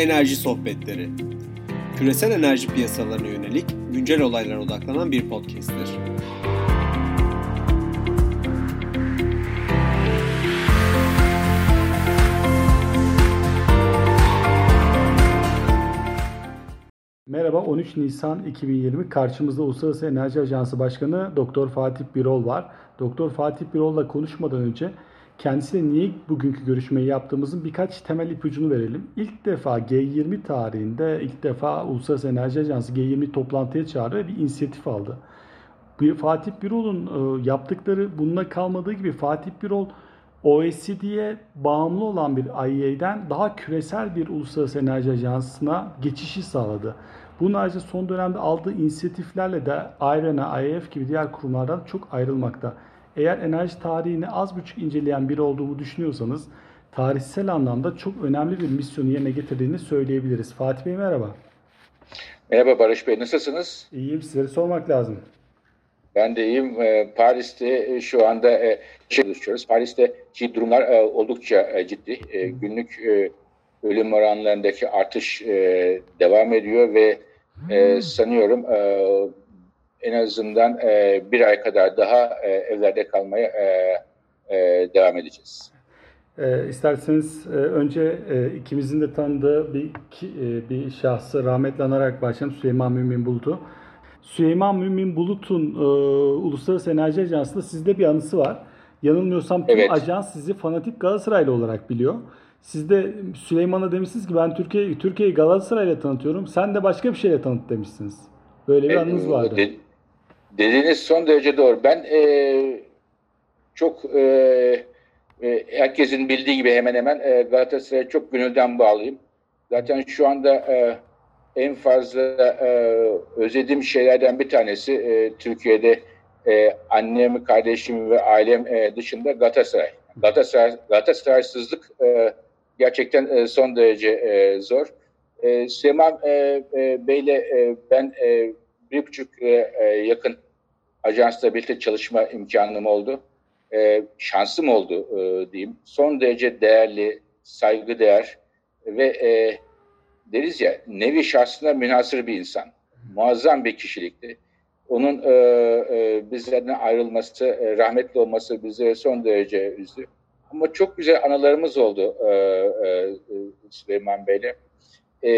Enerji Sohbetleri. Küresel enerji piyasalarına yönelik güncel olaylara odaklanan bir podcast'tir. Merhaba, 13 Nisan 2020 karşımızda Uluslararası Enerji Ajansı Başkanı Doktor Fatih Birol var. Doktor Fatih Birol'la konuşmadan önce kendisiyle niye bugünkü görüşmeyi yaptığımızın birkaç temel ipucunu verelim. İlk defa G20 tarihinde ilk defa Uluslararası Enerji Ajansı G20 toplantıya çağırdı ve bir inisiyatif aldı. Fatih Birol'un e, yaptıkları bununla kalmadığı gibi Fatih Birol OECD'ye bağımlı olan bir IEA'den daha küresel bir uluslararası enerji ajansına geçişi sağladı. Bunun ayrıca son dönemde aldığı inisiyatiflerle de IRENA, IAF gibi diğer kurumlardan çok ayrılmakta. Eğer enerji tarihini az buçuk inceleyen biri olduğumu düşünüyorsanız tarihsel anlamda çok önemli bir misyonu yerine getirdiğini söyleyebiliriz. Fatih Bey merhaba. Merhaba Barış Bey nasılsınız? İyiyim sizlere sormak lazım. Ben de iyiyim. Ee, Paris'te e, şu anda e, şey çalışıyoruz. Paris'te durumlar e, oldukça ciddi. Günlük ölüm oranlarındaki artış devam ediyor ve sanıyorum en azından bir ay kadar daha evlerde kalmaya devam edeceğiz. E, isterseniz e, önce e, ikimizin de tanıdığı bir e, bir şahsı rahmetli anarak başlayalım Süleyman Mümin Bulut'u. Süleyman Mümin Bulut'un e, Uluslararası Enerji Ajansı'nda sizde bir anısı var. Yanılmıyorsam tüm evet. ajans sizi fanatik Galatasaraylı olarak biliyor. Siz de Süleyman'a demişsiniz ki ben Türkiye Türkiye'yi Galatasaray'la tanıtıyorum. Sen de başka bir şeyle tanıt demişsiniz. Böyle bir e, anınız vardı. De, dediğiniz son derece doğru. Ben e, çok e, e, herkesin bildiği gibi hemen hemen e, Galatasaray'a çok gönülden bağlıyım. Zaten şu anda e, en fazla e, özlediğim şeylerden bir tanesi e, Türkiye'de e, annem, kardeşim ve ailem e, dışında Galatasaray. Galatasaray Galatasaraysızlık e, gerçekten e, son derece e, zor. E, Süleyman e, e, Bey'le e, ben e, bir buçuk e, e, yakın ajansla birlikte çalışma imkanım oldu. E, şansım oldu e, diyeyim. Son derece değerli, saygıdeğer ve e, deriz ya nevi şahsına münasır bir insan. Muazzam bir kişilikti. Onun e, e, bizlerden ayrılması, e, rahmetli olması bizi son derece üzdü. Ama çok güzel anılarımız oldu e, e, Süleyman Bey'le. E,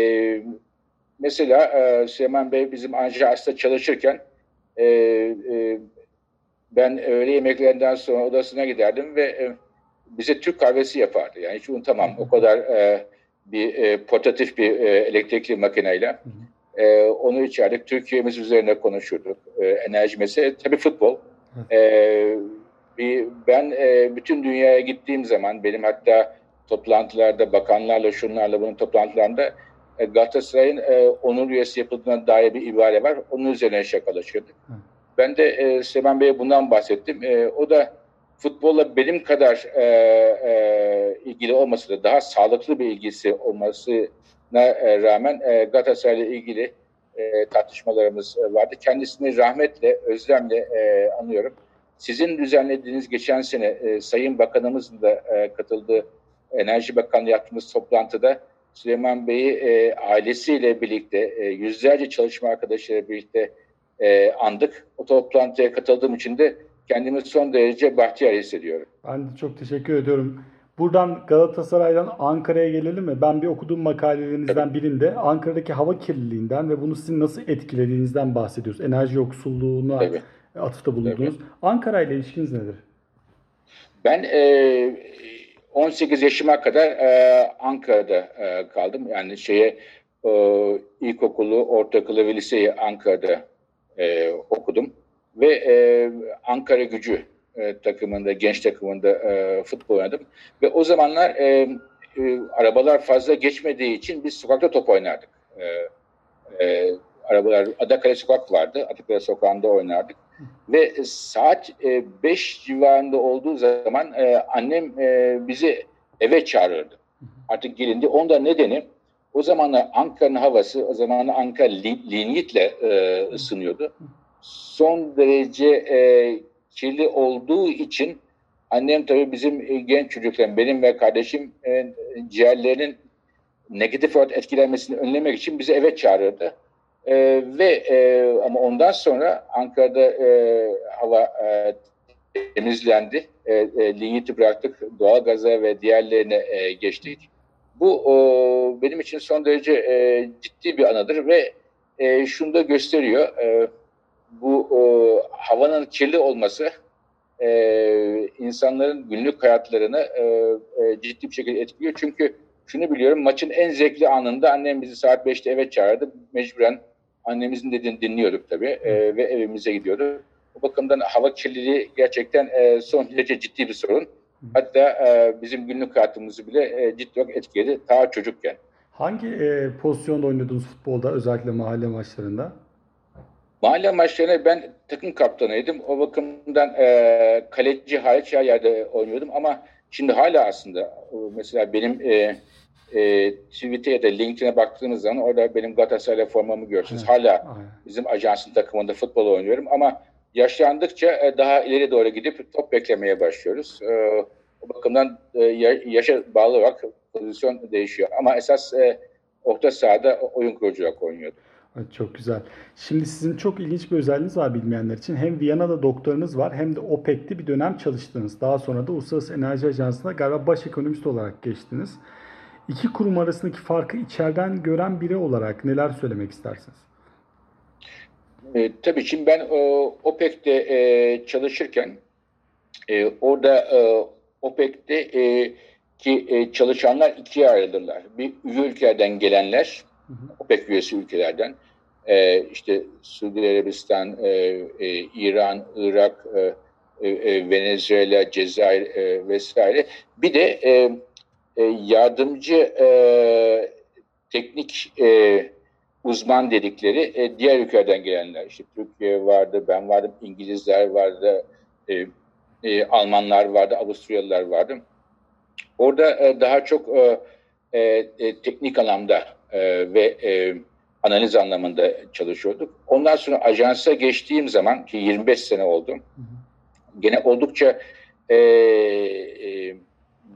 mesela e, Süleyman Bey bizim Anjars'ta çalışırken e, e, ben öğle yemeklerinden sonra odasına giderdim ve e, bize Türk kahvesi yapardı. Yani hiç unutamam. O kadar e, bir e, portatif bir e, elektrikli makineyle. E, onu içerdik. Türkiye'miz üzerine konuşurduk. E, enerji meselesi. Tabii futbol. E, bir, ben e, bütün dünyaya gittiğim zaman benim hatta toplantılarda bakanlarla şunlarla bunun toplantılarında e, Galatasaray'ın e, onur üyesi yapıldığına dair bir ibare var. Onun üzerine şakalaşıyorduk. Ben de e, Süleyman Bey'e bundan bahsettim. E, o da futbolla benim kadar e, e, ilgili olmasa da daha sağlıklı bir ilgisi olmasına e, rağmen e, Galatasaray'la ilgili e, tartışmalarımız vardı. Kendisini rahmetle, özlemle e, anıyorum. Sizin düzenlediğiniz geçen sene e, Sayın Bakanımızın da e, katıldığı Enerji Bakanlığı yaptığımız toplantıda Süleyman Bey'i e, ailesiyle birlikte, e, yüzlerce çalışma arkadaşıyla birlikte e, andık. O toplantıya katıldığım için de kendimi son derece bahtiyar hissediyorum. Ben de çok teşekkür ediyorum. Buradan Galatasaray'dan Ankara'ya gelelim mi? Ben bir okuduğum makalelerinizden birinde Ankara'daki hava kirliliğinden ve bunu sizin nasıl etkilediğinizden bahsediyoruz. Enerji yoksulluğuna evet. atıfta bulundunuz. Ankara ile ilişkiniz nedir? Ben e, 18 yaşıma kadar e, Ankara'da e, kaldım. Yani şeye e, ilkokulu, ortaokulu ve liseyi Ankara'da e, okudum ve e, Ankara gücü e, takımında, genç takımında e, futbol oynadım. Ve o zamanlar e, e, arabalar fazla geçmediği için biz sokakta top oynardık. E, e, arabalar, Adakale Sokak vardı. Adakale Sokağı'nda oynardık. Ve saat 5 e, civarında olduğu zaman e, annem e, bizi eve çağırırdı. Artık gelindi. Onda nedeni o zamanlar Ankara'nın havası, o zamanlar Ankara linyitle e, ısınıyordu son derece e, kirli olduğu için annem tabii bizim e, genç çocukların, benim ve kardeşim e, ciğerlerinin negatif olarak etkilenmesini önlemek için bizi eve çağırırdı. E, ve e, ama ondan sonra Ankara'da e, hava e, temizlendi. E, e, ligniti bıraktık. Doğalgaza ve diğerlerine e, geçtik. Bu o, benim için son derece e, ciddi bir anıdır ve e, şunu da gösteriyor. E, bu o, havanın kirli olması e, insanların günlük hayatlarını e, e, ciddi bir şekilde etkiliyor. Çünkü şunu biliyorum maçın en zevkli anında annem bizi saat 5'te eve çağırdı. Mecburen annemizin dediğini dinliyorduk tabii e, ve evimize gidiyorduk. Bu bakımdan hava kirliliği gerçekten e, son derece ciddi bir sorun. Hatta e, bizim günlük hayatımızı bile e, ciddi olarak etkiledi ta çocukken. Hangi e, pozisyonda oynuyordunuz futbolda özellikle mahalle maçlarında? Mahalle maçlarına ben takım kaptanıydım. O bakımdan e, kaleci hariç her yerde oynuyordum ama şimdi hala aslında mesela benim e, e, Twitter ya da LinkedIn'e baktığınız zaman orada benim Galatasaray formamı görürsünüz. Evet, Hala aynen. bizim ajansın takımında futbol oynuyorum ama yaşlandıkça e, daha ileri doğru gidip top beklemeye başlıyoruz. E, o bakımdan e, ya- yaşa bağlı olarak pozisyon değişiyor. Ama esas e, orta sahada oyun kurucu olarak oynuyordum. Evet, Çok güzel. Şimdi sizin çok ilginç bir özelliğiniz var bilmeyenler için. Hem Viyana'da doktorunuz var hem de OPEC'te bir dönem çalıştınız. Daha sonra da Uluslararası Enerji Ajansı'nda galiba baş ekonomist olarak geçtiniz. İki kurum arasındaki farkı içeriden gören biri olarak neler söylemek istersiniz? E, tabii şimdi ben e, OPEC'te e, çalışırken e, orada e, OPEC'te e, ki e, çalışanlar ikiye ayrılırlar. Bir üye ülkelerden gelenler, Hı hı. OPEC üyesi ülkelerden, e, işte Suudi Arabistan, e, e, İran, Irak, e, e, e, Venezuela, Cezayir e, vesaire. Bir de e, e, yardımcı e, teknik e, uzman dedikleri e, diğer ülkelerden gelenler. İşte Türkiye vardı, ben vardım, İngilizler vardı, e, e, Almanlar vardı, Avusturyalılar vardı. Orada e, daha çok e, e, e, teknik anlamda e, ve e, analiz anlamında çalışıyorduk. Ondan sonra ajansa geçtiğim zaman ki 25 sene oldu. Hı hı. Gene oldukça e, e,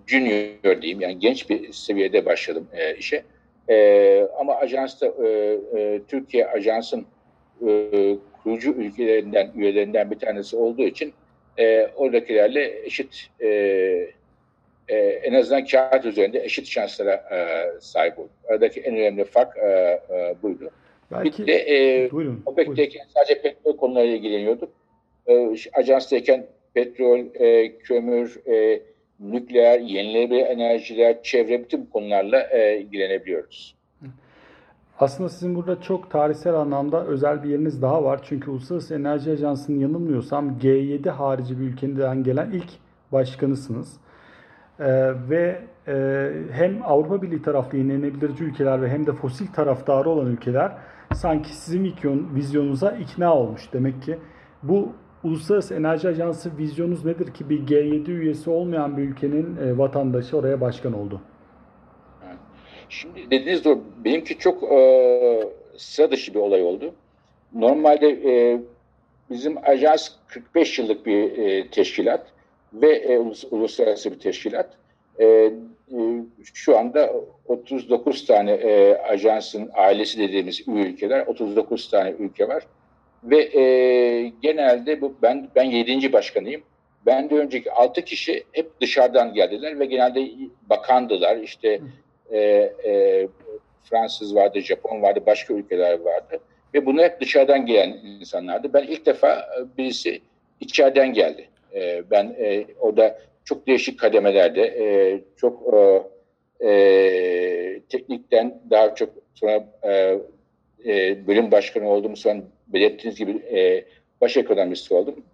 junior diyeyim yani genç bir seviyede başladım e, işe. E, ama ajansta e, e, Türkiye ajansın e, kurucu ülkelerinden üyelerinden bir tanesi olduğu için e, oradakilerle eşit e, e, en azından kağıt üzerinde eşit şanslara e, sahip olduk. Aradaki en önemli fark e, e, buydu. Belki Bir de e, buyurun. buyurun. OPEC'teyken sadece petrol konularıyla ilgileniyorduk. E, ajanstayken petrol, e, kömür, e, nükleer, yenilenebilir enerjiler, çevre bütün konularla e, ilgilenebiliyoruz. Aslında sizin burada çok tarihsel anlamda özel bir yeriniz daha var. Çünkü Uluslararası Enerji Ajansı'nın yanılmıyorsam G7 harici bir ülkeden gelen ilk başkanısınız. Ee, ve e, hem Avrupa Birliği taraflı yenilenebilirci ülkeler ve hem de fosil taraftarı olan ülkeler sanki sizin vizyon, vizyonunuza ikna olmuş. Demek ki bu Uluslararası Enerji Ajansı vizyonunuz nedir ki bir G7 üyesi olmayan bir ülkenin e, vatandaşı oraya başkan oldu? Şimdi dediğiniz doğru. Benimki çok e, sıra dışı bir olay oldu. Normalde e, bizim ajans 45 yıllık bir e, teşkilat ve e, ulus- uluslararası bir teşkilat. E, e, şu anda 39 tane e, ajansın ailesi dediğimiz ülkeler, 39 tane ülke var. Ve e, genelde bu ben ben 7. başkanıyım. Ben de önceki 6 kişi hep dışarıdan geldiler ve genelde bakandılar. İşte e, e, Fransız vardı, Japon vardı, başka ülkeler vardı. Ve bunu hep dışarıdan gelen insanlardı. Ben ilk defa e, birisi içeriden geldi. E, ben e, orada çok değişik kademelerde, e, çok e, e, teknikten daha çok sonra e, e, bölüm başkanı oldum. Sonra belirttiğiniz gibi e, baş ekonomist oldum.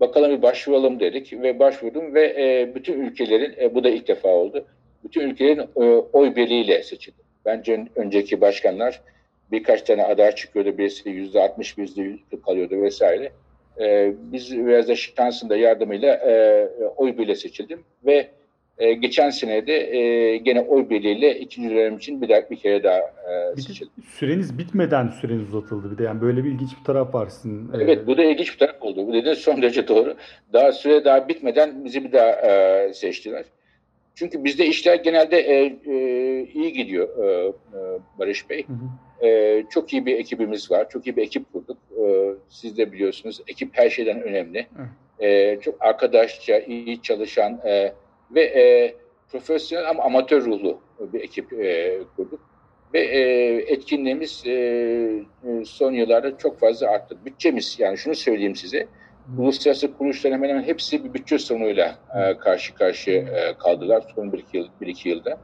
Bakalım bir başvuralım dedik ve başvurdum ve e, bütün ülkelerin, e, bu da ilk defa oldu, bütün ülkelerin e, oy birliğiyle seçildi. Bence ön- önceki başkanlar birkaç tane aday çıkıyordu, birisi yüzde altmış, yüzde yüz kalıyordu vesaire. E, biz biraz da şansın da yardımıyla e, oy birliğiyle seçildim ve e, geçen sene de e, gene oy birliğiyle ikinci dönem için bir daha bir kere daha e, Bir seçildim. süreniz bitmeden süreniz uzatıldı bir de yani böyle bir ilginç bir taraf var sizin. e, Evet bu da ilginç bir taraf oldu. Bu dediğiniz son derece doğru. Daha süre daha bitmeden bizi bir daha e, seçtiler. Çünkü bizde işler genelde e, e, iyi gidiyor e, e, Barış Bey. Hı hı. E, çok iyi bir ekibimiz var. Çok iyi bir ekip kurduk. E, siz de biliyorsunuz ekip her şeyden önemli. E, çok arkadaşça, iyi çalışan e, ve e, profesyonel ama amatör ruhlu bir ekip e, kurduk. Ve e, etkinliğimiz e, e, son yıllarda çok fazla arttı. Bütçemiz yani şunu söyleyeyim size. Uluslararası kuruluşların hemen hemen hepsi bir bütçe sorunuyla e, karşı karşıya e, kaldılar son bir iki, yıl, bir iki yılda.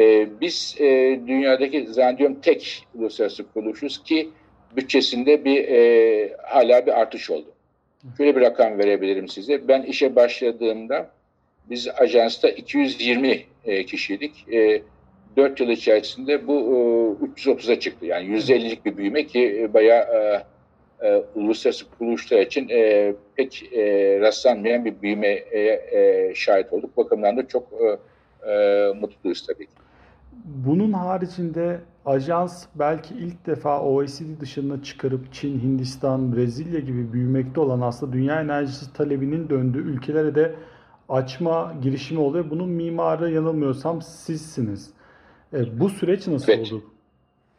E, biz e, dünyadaki zannediyorum tek uluslararası kuruluşuz ki bütçesinde bir e, hala bir artış oldu. Şöyle bir rakam verebilirim size. Ben işe başladığımda biz ajansta 220 e, kişiydik. E, 4 yıl içerisinde bu e, 330'a çıktı. Yani %50'lik bir büyüme ki e, bayağı e, e, uluslararası kuruluşlar için e, pek e, rastlanmayan bir büyümeye e, şahit olduk. Bakımdan da çok e, e, mutluyuz tabii ki. Bunun haricinde ajans belki ilk defa OECD dışına çıkarıp Çin, Hindistan, Brezilya gibi büyümekte olan aslında dünya enerjisi talebinin döndüğü ülkelere de açma girişimi oluyor. Bunun mimarı yanılmıyorsam sizsiniz. E, bu süreç nasıl Evet. oldu?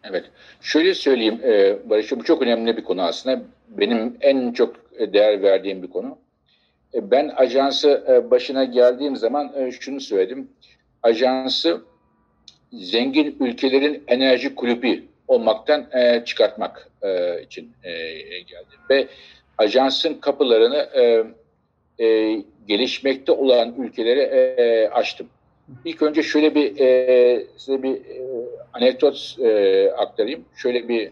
Evet. Şöyle söyleyeyim e, Barış, bu çok önemli bir konu aslında. Benim en çok değer verdiğim bir konu. E, ben ajansı e, başına geldiğim zaman e, şunu söyledim. Ajansı zengin ülkelerin enerji kulübü olmaktan e, çıkartmak e, için e, geldim. Ve ajansın kapılarını e, e, gelişmekte olan ülkelere e, açtım. İlk önce şöyle bir e, size bir e, anekdot e, aktarayım. Şöyle bir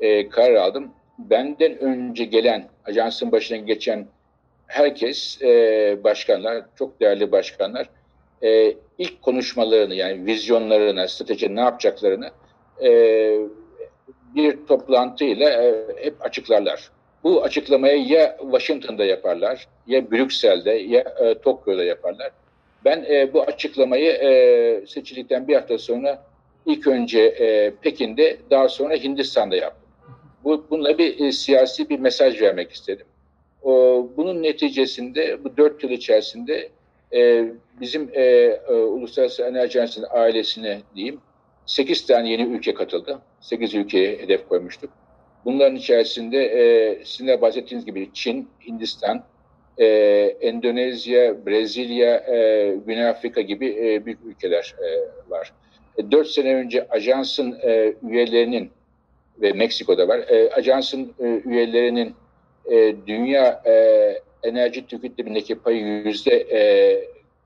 e, karar aldım. Benden önce gelen, ajansın başına geçen herkes, e, başkanlar, çok değerli başkanlar, e, ilk konuşmalarını yani vizyonlarını, strateji ne yapacaklarını e, bir toplantıyla e, hep açıklarlar. Bu açıklamayı ya Washington'da yaparlar, ya Brüksel'de, ya e, Tokyo'da yaparlar. Ben e, bu açıklamayı e, seçildikten bir hafta sonra ilk önce e, Pekin'de, daha sonra Hindistan'da yaptım. Bu, bununla bir e, siyasi bir mesaj vermek istedim. O, bunun neticesinde bu dört yıl içerisinde e, bizim e, e, Uluslararası Enerji Ajansı'nın ailesine diyeyim, sekiz tane yeni ülke katıldı. Sekiz ülkeye hedef koymuştuk. Bunların içerisinde e, sizin de bahsettiğiniz gibi Çin, Hindistan, e, Endonezya, Brezilya, e, Güney Afrika gibi e, büyük ülkeler e, var. E, Dört sene önce ajansın e, üyelerinin ve Meksiko'da var, e, ajansın e, üyelerinin e, dünya e, enerji tüketimindeki payı yüzde e,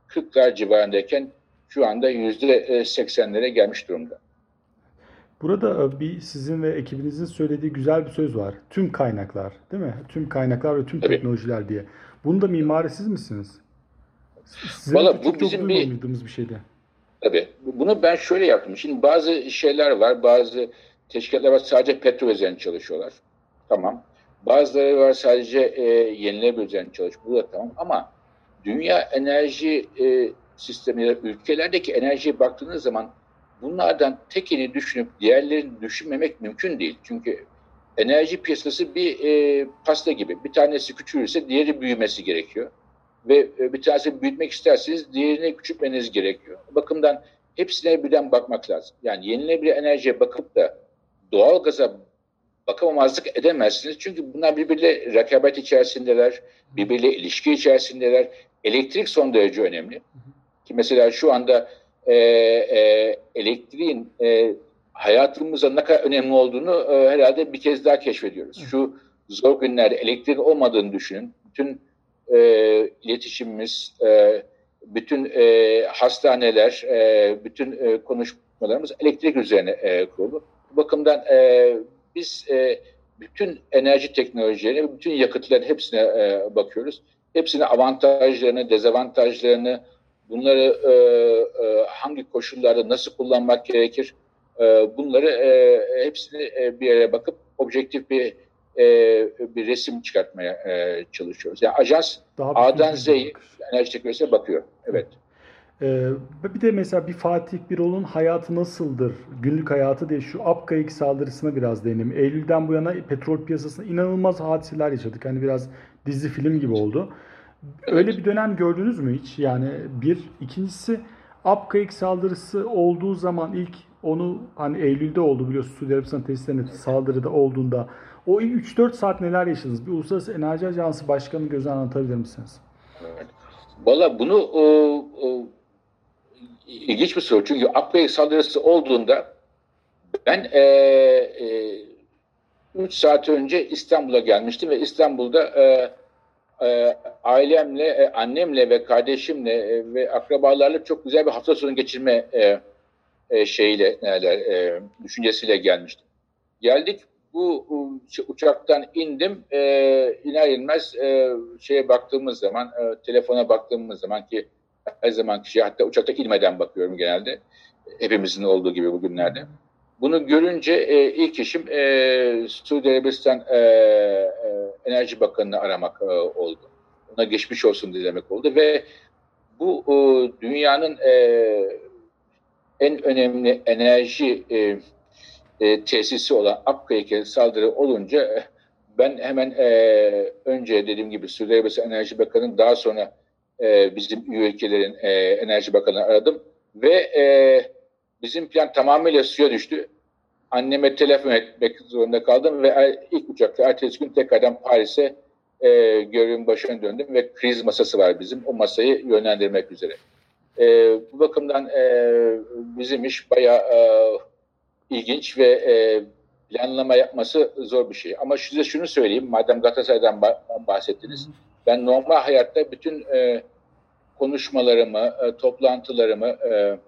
40'lar civarındayken şu anda yüzde e, 80'lere gelmiş durumda. Burada e, bir sizin ve ekibinizin söylediği güzel bir söz var. Tüm kaynaklar, değil mi? Tüm kaynaklar ve tüm Tabii. teknolojiler diye. Bunun da mimarı siz misiniz? Sizin Valla bu bizim bir- bir şeydi. Tabii. Bunu ben şöyle yaptım. Şimdi bazı şeyler var, bazı teşkilatlar var sadece petrol üzerine çalışıyorlar. Tamam. Bazıları var sadece e, yenilenebilir üzerine çalışıyor. Bu da tamam. Ama dünya enerji e, sistemi ülkelerdeki enerjiye baktığınız zaman bunlardan tekini düşünüp diğerlerini düşünmemek mümkün değil. Çünkü enerji piyasası bir e, pasta gibi. Bir tanesi küçülürse diğeri büyümesi gerekiyor ve e, bir tanesini büyütmek isterseniz diğerini küçültmeniz gerekiyor. O bakımdan hepsine birden bakmak lazım. Yani yenilenebilir enerjiye bakıp da doğal gaza bakamamazlık edemezsiniz. Çünkü bunlar birbiriyle rekabet içerisindeler, birbiriyle ilişki içerisindeler. Elektrik son derece önemli. Ki mesela şu anda e, e, elektriğin e, hayatımıza ne kadar önemli olduğunu e, herhalde bir kez daha keşfediyoruz. Şu zor günlerde elektrik olmadığını düşünün. Bütün e, iletişimimiz, e, bütün e, hastaneler, e, bütün e, konuşmalarımız elektrik üzerine e, kurulu. Bu bakımdan e, biz e, bütün enerji teknolojilerine, bütün yakıtların hepsine e, bakıyoruz. Hepsine avantajlarını, dezavantajlarını, bunları e, e, hangi koşullarda nasıl kullanmak gerekir, e, bunları e, hepsini e, bir yere bakıp objektif bir e, bir resim çıkartmaya e, çalışıyoruz. Yani ajans Daha A'dan bakış. enerji teknolojisine bakıyor. Evet. Ee, bir de mesela bir Fatih Birol'un hayatı nasıldır? Günlük hayatı diye şu Apkayık saldırısına biraz değinelim. Eylül'den bu yana petrol piyasasında inanılmaz hadiseler yaşadık. Hani biraz dizi film gibi oldu. Öyle bir dönem gördünüz mü hiç? Yani bir. ikincisi Abkayık saldırısı olduğu zaman ilk onu hani Eylül'de oldu biliyorsunuz Suudi Arabistan tesislerine saldırıda olduğunda o 3-4 saat neler yaşadınız? Bir Uluslararası Enerji Ajansı Başkanı gözü anlatabilir misiniz? Evet. Valla bunu o, o, ilginç bir soru. Çünkü Akbey saldırısı olduğunda ben e, e, 3 saat önce İstanbul'a gelmiştim ve İstanbul'da e, e, ailemle, e, annemle ve kardeşimle e, ve akrabalarla çok güzel bir hafta sonu geçirme e, e, şeyle, neler, e, düşüncesiyle gelmiştim. Geldik, bu uçaktan indim, e, iner inmez e, şeye baktığımız zaman, e, telefona baktığımız zaman ki her zaman kişi hatta uçakta inmeden bakıyorum genelde. Hepimizin olduğu gibi bugünlerde. Bunu görünce e, ilk işim e, Suudi Arabistan e, e, Enerji Bakanı'nı aramak e, oldu. Ona geçmiş olsun dilemek oldu ve bu e, dünyanın e, en önemli enerji e, e, tesisi olan Akkaya'ya saldırı olunca ben hemen e, önce dediğim gibi Suudi Arabistan Enerji Bakanı'nın daha sonra e, bizim ülkelerin e, Enerji Bakanı'nı aradım ve e, bizim plan tamamıyla suya düştü. Anneme telefon etmek zorunda kaldım ve ilk uçakla ertesi gün tekrardan Paris'e e, görevin başına döndüm ve kriz masası var bizim. O masayı yönlendirmek üzere. E, bu bakımdan e, bizim iş bayağı e, ilginç ve e, planlama yapması zor bir şey. Ama size şunu söyleyeyim, madem Galatasaray'dan bahsettiniz. Ben normal hayatta bütün e, konuşmalarımı, e, toplantılarımı, e,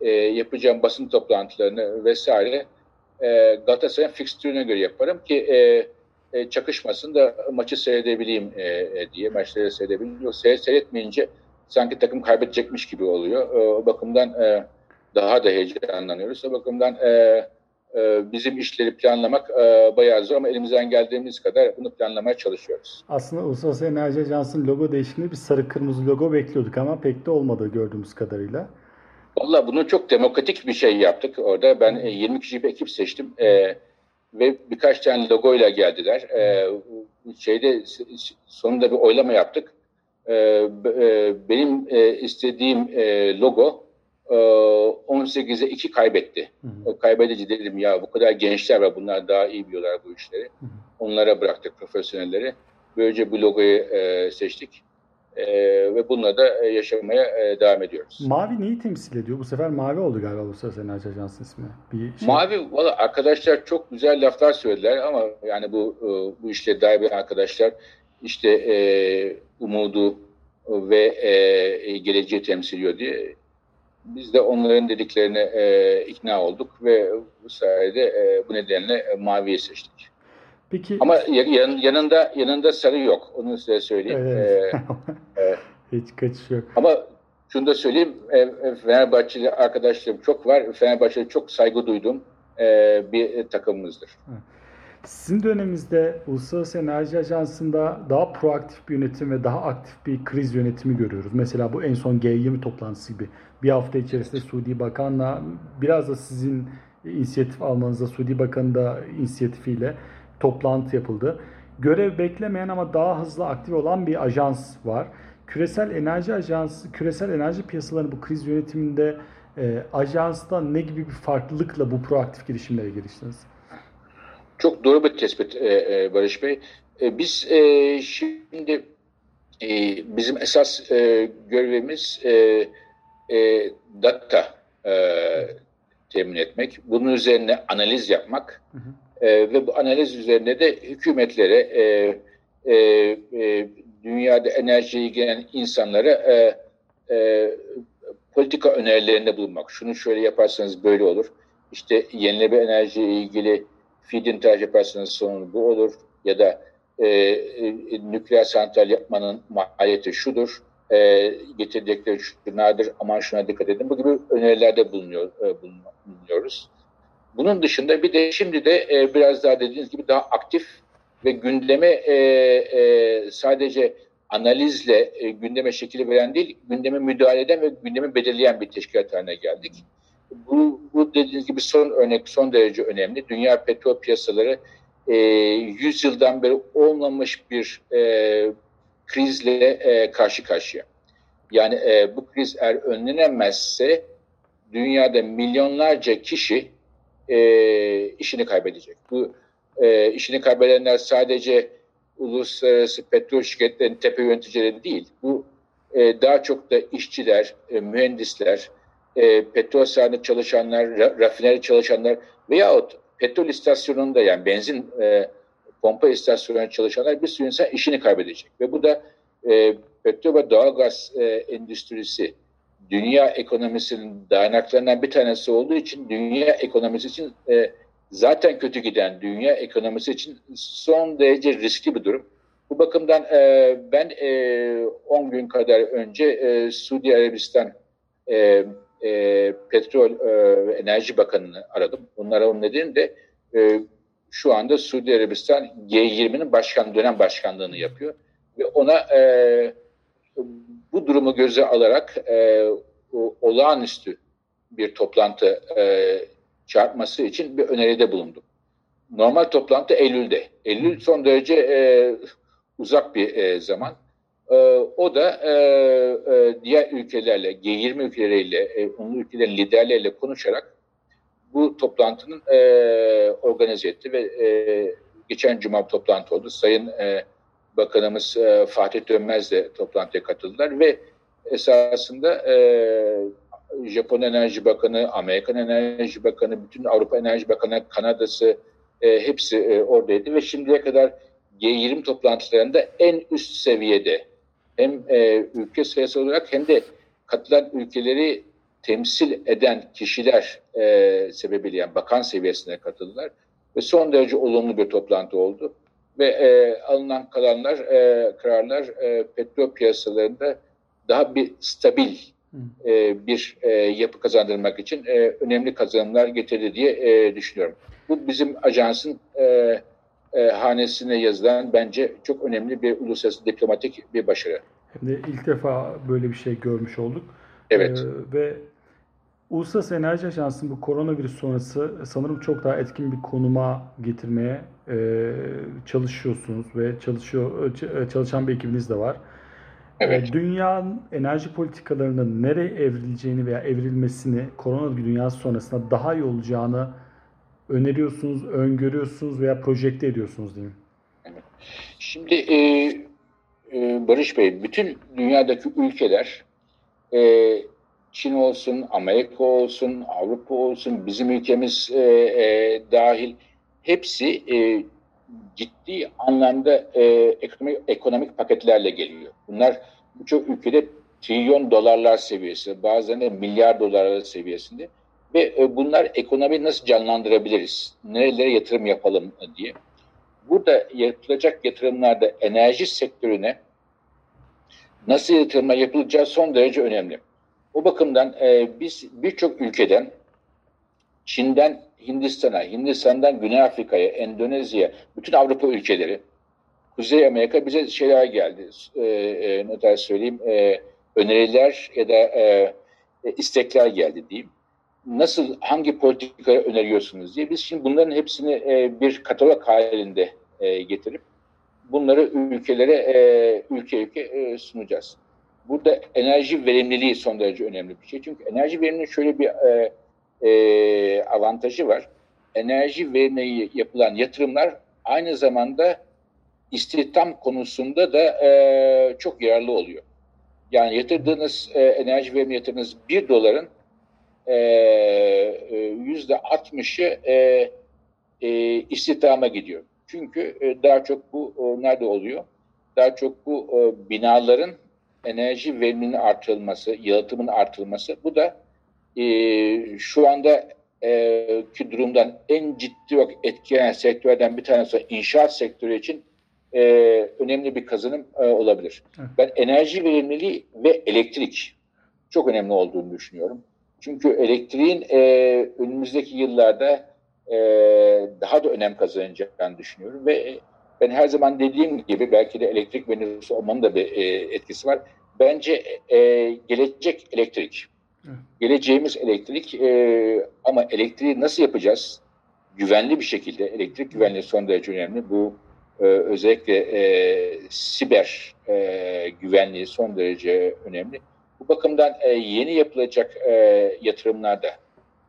e, yapacağım basın toplantılarını vesaire e, Galatasaray'ın fikstürüne göre yaparım ki e, e, çakışmasın da maçı seyredebileyim e, e, diye, maçları seyredebileyim. Yok seyretmeyince sanki takım kaybedecekmiş gibi oluyor. E, o bakımdan e, daha da heyecanlanıyoruz. O bakımdan e, e, bizim işleri planlamak e, bayağı zor ama elimizden geldiğimiz kadar bunu planlamaya çalışıyoruz. Aslında Uluslararası Enerji Ajansı'nın logo değişikliğinde bir sarı kırmızı logo bekliyorduk ama pek de olmadı gördüğümüz kadarıyla. Valla bunu çok demokratik bir şey yaptık orada. Ben 20 kişi bir ekip seçtim e, ve birkaç tane logoyla geldiler. E, şeyde sonunda bir oylama yaptık. E, e, benim e, istediğim e, logo e, 18'e 2 kaybetti. Hı hı. Kaybedici dedim ya bu kadar gençler var bunlar daha iyi biliyorlar bu işleri. Hı hı. Onlara bıraktık profesyonelleri. Böylece bu logoyu e, seçtik. E, ve bununla da yaşamaya e, devam ediyoruz. Mavi neyi temsil ediyor? Bu sefer mavi oldu galiba Uluslararası Enerji Ajansı ismi. Bir şey... Mavi, valla arkadaşlar çok güzel laflar söylediler ama yani bu e, bu işle dair arkadaşlar işte e, umudu ve e, geleceği temsil ediyor diye biz de onların dediklerine e, ikna olduk ve bu sayede e, bu nedenle e, maviyi seçtik. Peki. Ama yan, yanında yanında sarı yok. Onu size söyleyeyim. Evet. Ee, e, Hiç kaçış yok. Ama şunu da söyleyeyim. E, Fenerbahçeli arkadaşlarım çok var. Fenerbahçe'ye çok saygı duydum e, bir takımımızdır. Sizin döneminizde Uluslararası Enerji Ajansı'nda daha proaktif bir yönetim ve daha aktif bir kriz yönetimi görüyoruz. Mesela bu en son G20 toplantısı gibi. Bir hafta içerisinde Suudi Bakan'la biraz da sizin inisiyatif almanızda Suudi Bakan'ın da inisiyatifiyle toplantı yapıldı. Görev beklemeyen ama daha hızlı aktif olan bir ajans var. Küresel Enerji Ajansı, küresel enerji piyasalarının bu kriz yönetiminde e, ajansta ne gibi bir farklılıkla bu proaktif girişimlere giriştiniz? Çok doğru bir tespit e, e, Barış Bey. E, biz e, şimdi e, bizim esas e, görevimiz e, e, data e, temin etmek. Bunun üzerine analiz yapmak. Hı hı e, ve bu analiz üzerine de hükümetlere, e, e, e, dünyada enerjiye ilgilenen insanlara e, e, politika önerilerinde bulunmak. Şunu şöyle yaparsanız böyle olur. İşte yenilenebilir enerjiye ilgili feed-in yaparsanız sonu bu olur. Ya da e, e, nükleer santral yapmanın maliyeti şudur. E, getirecekleri şunlardır. Aman şuna dikkat edin. Bu gibi önerilerde bulunuyor, e, bulunuyoruz. Bunun dışında bir de şimdi de e, biraz daha dediğiniz gibi daha aktif ve gündeme e, e, sadece analizle e, gündeme şekil veren değil, gündeme müdahale eden ve gündeme belirleyen bir teşkilat haline geldik. Bu, bu dediğiniz gibi son örnek son derece önemli. Dünya petrol piyasaları e, 100 yıldan beri olmamış bir e, krizle e, karşı karşıya. Yani e, bu kriz eğer önlenemezse dünyada milyonlarca kişi e, işini kaybedecek. Bu e, işini kaybedenler sadece uluslararası petrol şirketlerinin tepe yöneticileri değil. Bu e, daha çok da işçiler, e, mühendisler, e, petrol sahanede çalışanlar, ra, rafineri çalışanlar veyahut petrol istasyonunda yani benzin e, pompa istasyonunda çalışanlar bir sürü insan işini kaybedecek. Ve bu da e, petrol ve doğalgaz e, endüstrisi dünya ekonomisinin dayanaklarından bir tanesi olduğu için dünya ekonomisi için e, zaten kötü giden dünya ekonomisi için son derece riskli bir durum. Bu bakımdan e, ben 10 e, gün kadar önce e, Suudi Arabistan e, e, Petrol e, Enerji Bakanı'nı aradım. Bunlara onun nedeni de e, şu anda Suudi Arabistan G20'nin başkan dönem başkanlığını yapıyor ve ona e, bu durumu göze alarak e, olağanüstü bir toplantı e, çarpması için bir öneride bulundum. Normal toplantı Eylül'de. Eylül son derece e, uzak bir e, zaman. E, o da e, e, diğer ülkelerle, G20 ülkeleriyle, e, onun ülkelerin liderleriyle konuşarak bu toplantının e, organize etti ve e, geçen cuma toplantı oldu. Sayın e, Bakanımız e, Fatih Dönmez de toplantıya katıldılar ve esasında e, Japon Enerji Bakanı, Amerikan Enerji Bakanı, bütün Avrupa Enerji Bakanı, Kanada'sı e, hepsi e, oradaydı ve şimdiye kadar G20 toplantılarında en üst seviyede hem e, ülke sayısı olarak hem de katılan ülkeleri temsil eden kişiler e, sebebiyle yani bakan seviyesine katıldılar ve son derece olumlu bir toplantı oldu ve e, alınan kalanlar e, kararlar e, petrol piyasalarında daha bir stabil e, bir e, yapı kazandırmak için e, önemli kazanımlar getirdi diye e, düşünüyorum. Bu bizim ajansın e, e, hanesine yazılan bence çok önemli bir uluslararası diplomatik bir başarı. Hem de ilk defa böyle bir şey görmüş olduk. Evet. Ee, ve Uluslararası Enerji Ajansı'nın bu koronavirüs sonrası sanırım çok daha etkin bir konuma getirmeye e, çalışıyorsunuz ve çalışıyor e, çalışan bir ekibiniz de var. Evet. Dünyanın enerji politikalarının nereye evrileceğini veya evrilmesini korona dünyası sonrasında daha iyi olacağını öneriyorsunuz, öngörüyorsunuz veya projekte ediyorsunuz? Evet. Şimdi e, e, Barış Bey, bütün dünyadaki ülkeler e, Çin olsun, Amerika olsun, Avrupa olsun, bizim ülkemiz e, e, dahil hepsi e, ciddi anlamda e, ekonomik, ekonomik paketlerle geliyor. Bunlar birçok ülkede trilyon dolarlar seviyesi, bazen de milyar dolarlar seviyesinde ve e, bunlar ekonomiyi nasıl canlandırabiliriz, nerelere yatırım yapalım diye. Burada yapılacak yatırımlarda enerji sektörüne nasıl yatırımlar yapılacağı son derece önemli. O bakımdan e, biz birçok ülkeden Çin'den Hindistan'a, Hindistan'dan Güney Afrika'ya, Endonezya'ya, bütün Avrupa ülkeleri, Kuzey Amerika bize şeyler geldi. E, e, ne kadar söyleyeyim, e, öneriler ya da e, e, istekler geldi diyeyim. Nasıl, hangi politikayı öneriyorsunuz diye. Biz şimdi bunların hepsini e, bir katalog halinde e, getirip bunları ülkelere e, ülke ülke e, sunacağız. Burada enerji verimliliği son derece önemli bir şey. Çünkü enerji verimliliği şöyle bir e, e, avantajı var. Enerji verimliliği yapılan yatırımlar aynı zamanda istihdam konusunda da e, çok yararlı oluyor. Yani yatırdığınız e, enerji verimli yatırdığınız bir doların e, e, yüzde altmışı e, e, istihdama gidiyor. Çünkü e, daha çok bu e, nerede oluyor? Daha çok bu e, binaların enerji verimliliğinin artırılması, yalıtımın artırılması. Bu da e, şu anda e, ki durumdan en ciddi olarak etkileyen sektörlerden bir tanesi inşaat sektörü için e, önemli bir kazanım e, olabilir. Evet. Ben enerji verimliliği ve elektrik çok önemli olduğunu düşünüyorum. Çünkü elektriğin e, önümüzdeki yıllarda e, daha da önem kazanacağını düşünüyorum ve ben her zaman dediğim gibi belki de elektrik mühendisi olmanın da bir e, etkisi var. Bence e, gelecek elektrik. Geleceğimiz elektrik e, ama elektriği nasıl yapacağız? Güvenli bir şekilde. Elektrik güvenliği son derece önemli. Bu e, özellikle e, siber e, güvenliği son derece önemli. Bu bakımdan e, yeni yapılacak e, yatırımlarda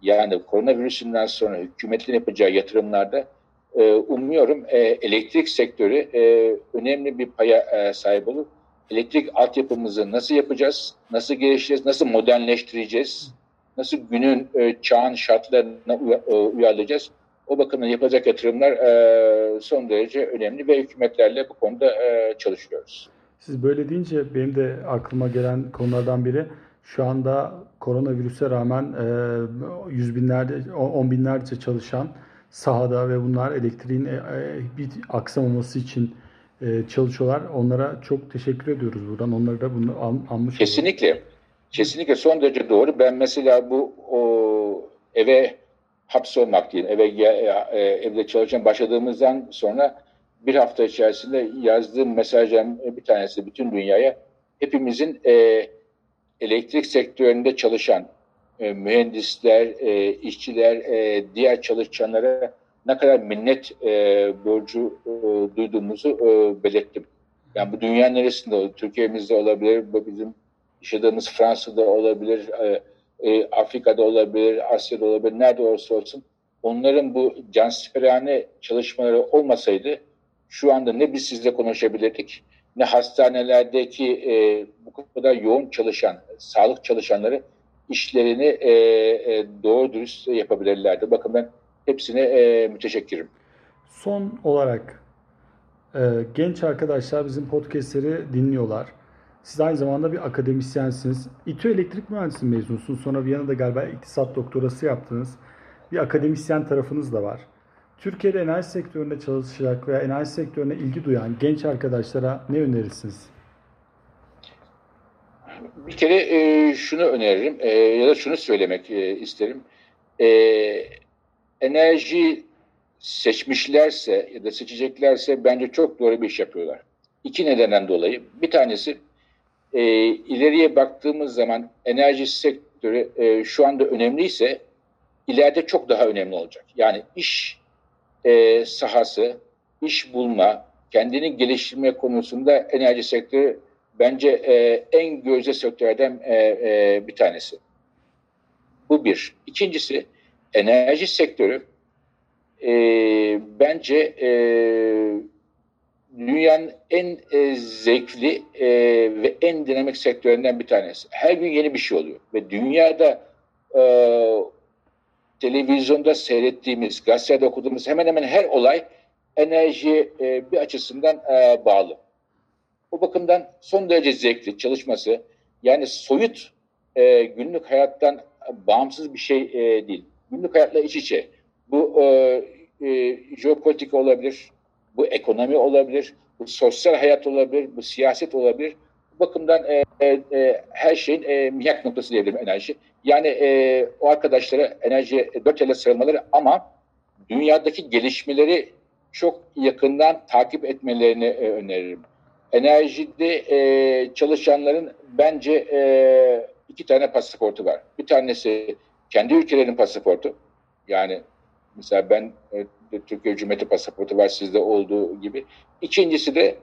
yani koronavirüsünden sonra hükümetin yapacağı yatırımlarda e, umuyorum e, elektrik sektörü e, önemli bir paya e, sahip olur. Elektrik altyapımızı nasıl yapacağız, nasıl geliştireceğiz, nasıl modernleştireceğiz, nasıl günün e, çağın şartlarına uy- e, uyarlayacağız. O bakımdan yapılacak yatırımlar e, son derece önemli ve hükümetlerle bu konuda e, çalışıyoruz. Siz böyle deyince benim de aklıma gelen konulardan biri şu anda koronavirüse rağmen e, yüz binlerce, on binlerce çalışan sahada ve bunlar elektriğin e, e, bir aksamaması için çalışıyorlar. Onlara çok teşekkür ediyoruz buradan. Onları da bunu an, anmış olalım. Kesinlikle. Kesinlikle son derece doğru. Ben mesela bu o, eve hapsolmak değil, eve e, evde çalışan başladığımızdan sonra bir hafta içerisinde yazdığım mesajların bir tanesi bütün dünyaya hepimizin e, elektrik sektöründe çalışan e, mühendisler, e, işçiler, e, diğer çalışanlara ne kadar minnet e, borcu e, duyduğumuzu e, belirttim. Yani bu dünya neresinde? Türkiye'mizde olabilir, bizim yaşadığımız Fransa'da olabilir, e, e, Afrika'da olabilir, Asya'da olabilir, nerede olursa olsun. Onların bu cansiperhane çalışmaları olmasaydı şu anda ne biz sizle konuşabilirdik, ne hastanelerdeki e, bu kadar yoğun çalışan, sağlık çalışanları işlerini e, e, doğru dürüst yapabilirlerdi. Bakın ben hepsine e, müteşekkirim. Son olarak e, genç arkadaşlar bizim podcastleri dinliyorlar. Siz aynı zamanda bir akademisyensiniz. İTÜ Elektrik Mühendisliği mezunusunuz. Sonra Viyana'da galiba iktisat doktorası yaptınız. Bir akademisyen tarafınız da var. Türkiye'de enerji sektöründe çalışacak veya enerji sektörüne ilgi duyan genç arkadaşlara ne önerirsiniz? Bir kere e, şunu öneririm e, ya da şunu söylemek e, isterim. E, enerji seçmişlerse ya da seçeceklerse bence çok doğru bir iş yapıyorlar. İki nedenden dolayı. Bir tanesi e, ileriye baktığımız zaman enerji sektörü e, şu anda önemliyse ileride çok daha önemli olacak. Yani iş e, sahası, iş bulma, kendini geliştirme konusunda enerji sektörü bence e, en gözde sektörlerden e, e, bir tanesi. Bu bir. İkincisi enerji sektörü e, bence e, dünyanın en e, zevkli e, ve en dinamik sektörlerinden bir tanesi. Her gün yeni bir şey oluyor ve dünyada e, televizyonda seyrettiğimiz, gazetede okuduğumuz hemen hemen her olay enerji e, bir açısından e, bağlı. Bu bakımdan son derece zevkli çalışması. Yani soyut e, günlük hayattan bağımsız bir şey e, değil. Günlük hayatla iç içe. Bu e, e, jeopolitik olabilir, bu ekonomi olabilir, bu sosyal hayat olabilir, bu siyaset olabilir. Bu bakımdan e, e, her şeyin e, miyak noktası diyebilirim enerji. Yani e, o arkadaşlara enerji dört elle sarılmaları ama dünyadaki gelişmeleri çok yakından takip etmelerini e, öneririm. Enerjide e, çalışanların bence e, iki tane pasaportu var. Bir tanesi kendi ülkelerinin pasaportu. Yani mesela ben Türkiye Cumhuriyeti pasaportu var sizde olduğu gibi. İkincisi de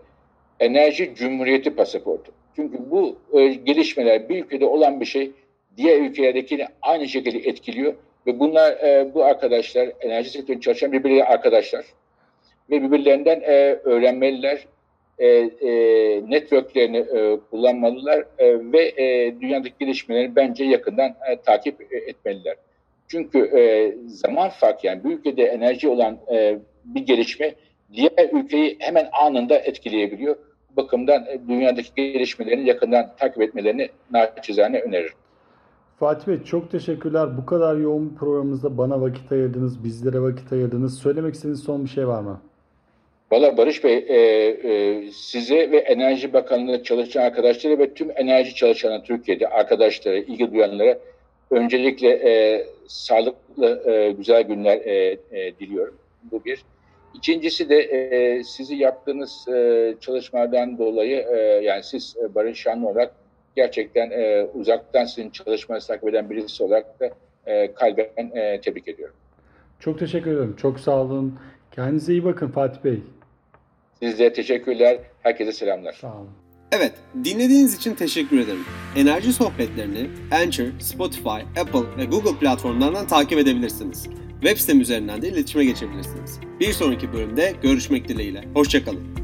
enerji cumhuriyeti pasaportu. Çünkü bu e, gelişmeler bir ülkede olan bir şey diğer ülkelerdekini aynı şekilde etkiliyor ve bunlar e, bu arkadaşlar enerji sektöründe çalışan birbirleri arkadaşlar ve birbirlerinden e, öğrenmeliler, e, e, networklerini e, kullanmalılar e, ve e, dünyadaki gelişmeleri bence yakından e, takip etmeliler. Çünkü e, zaman fark yani bir ülkede enerji olan e, bir gelişme diğer ülkeyi hemen anında etkileyebiliyor. Bu bakımdan e, dünyadaki gelişmelerini yakından takip etmelerini naçizane öneririm. Fatih Bey çok teşekkürler. Bu kadar yoğun programımızda bana vakit ayırdınız, bizlere vakit ayırdınız. Söylemek istediğiniz son bir şey var mı? Valla Barış Bey, e, e, size ve Enerji Bakanlığı'nda çalışan arkadaşlara ve tüm enerji çalışanı Türkiye'de arkadaşlara, ilgi duyanlara öncelikle e, sağlıklı, e, güzel günler e, e, diliyorum. Bu bir. İkincisi de e, sizi yaptığınız e, çalışmalardan dolayı, e, yani siz e, Barış Şanlı olarak gerçekten e, uzaktan sizin çalışmanızı takip eden birisi olarak da e, kalben e, tebrik ediyorum. Çok teşekkür ederim. Çok sağ olun. Kendinize iyi bakın Fatih Bey. Sizlere teşekkürler. Herkese selamlar. Sağ olun. Evet, dinlediğiniz için teşekkür ederim. Enerji sohbetlerini Anchor, Spotify, Apple ve Google platformlarından takip edebilirsiniz. Web sitem üzerinden de iletişime geçebilirsiniz. Bir sonraki bölümde görüşmek dileğiyle. Hoşçakalın.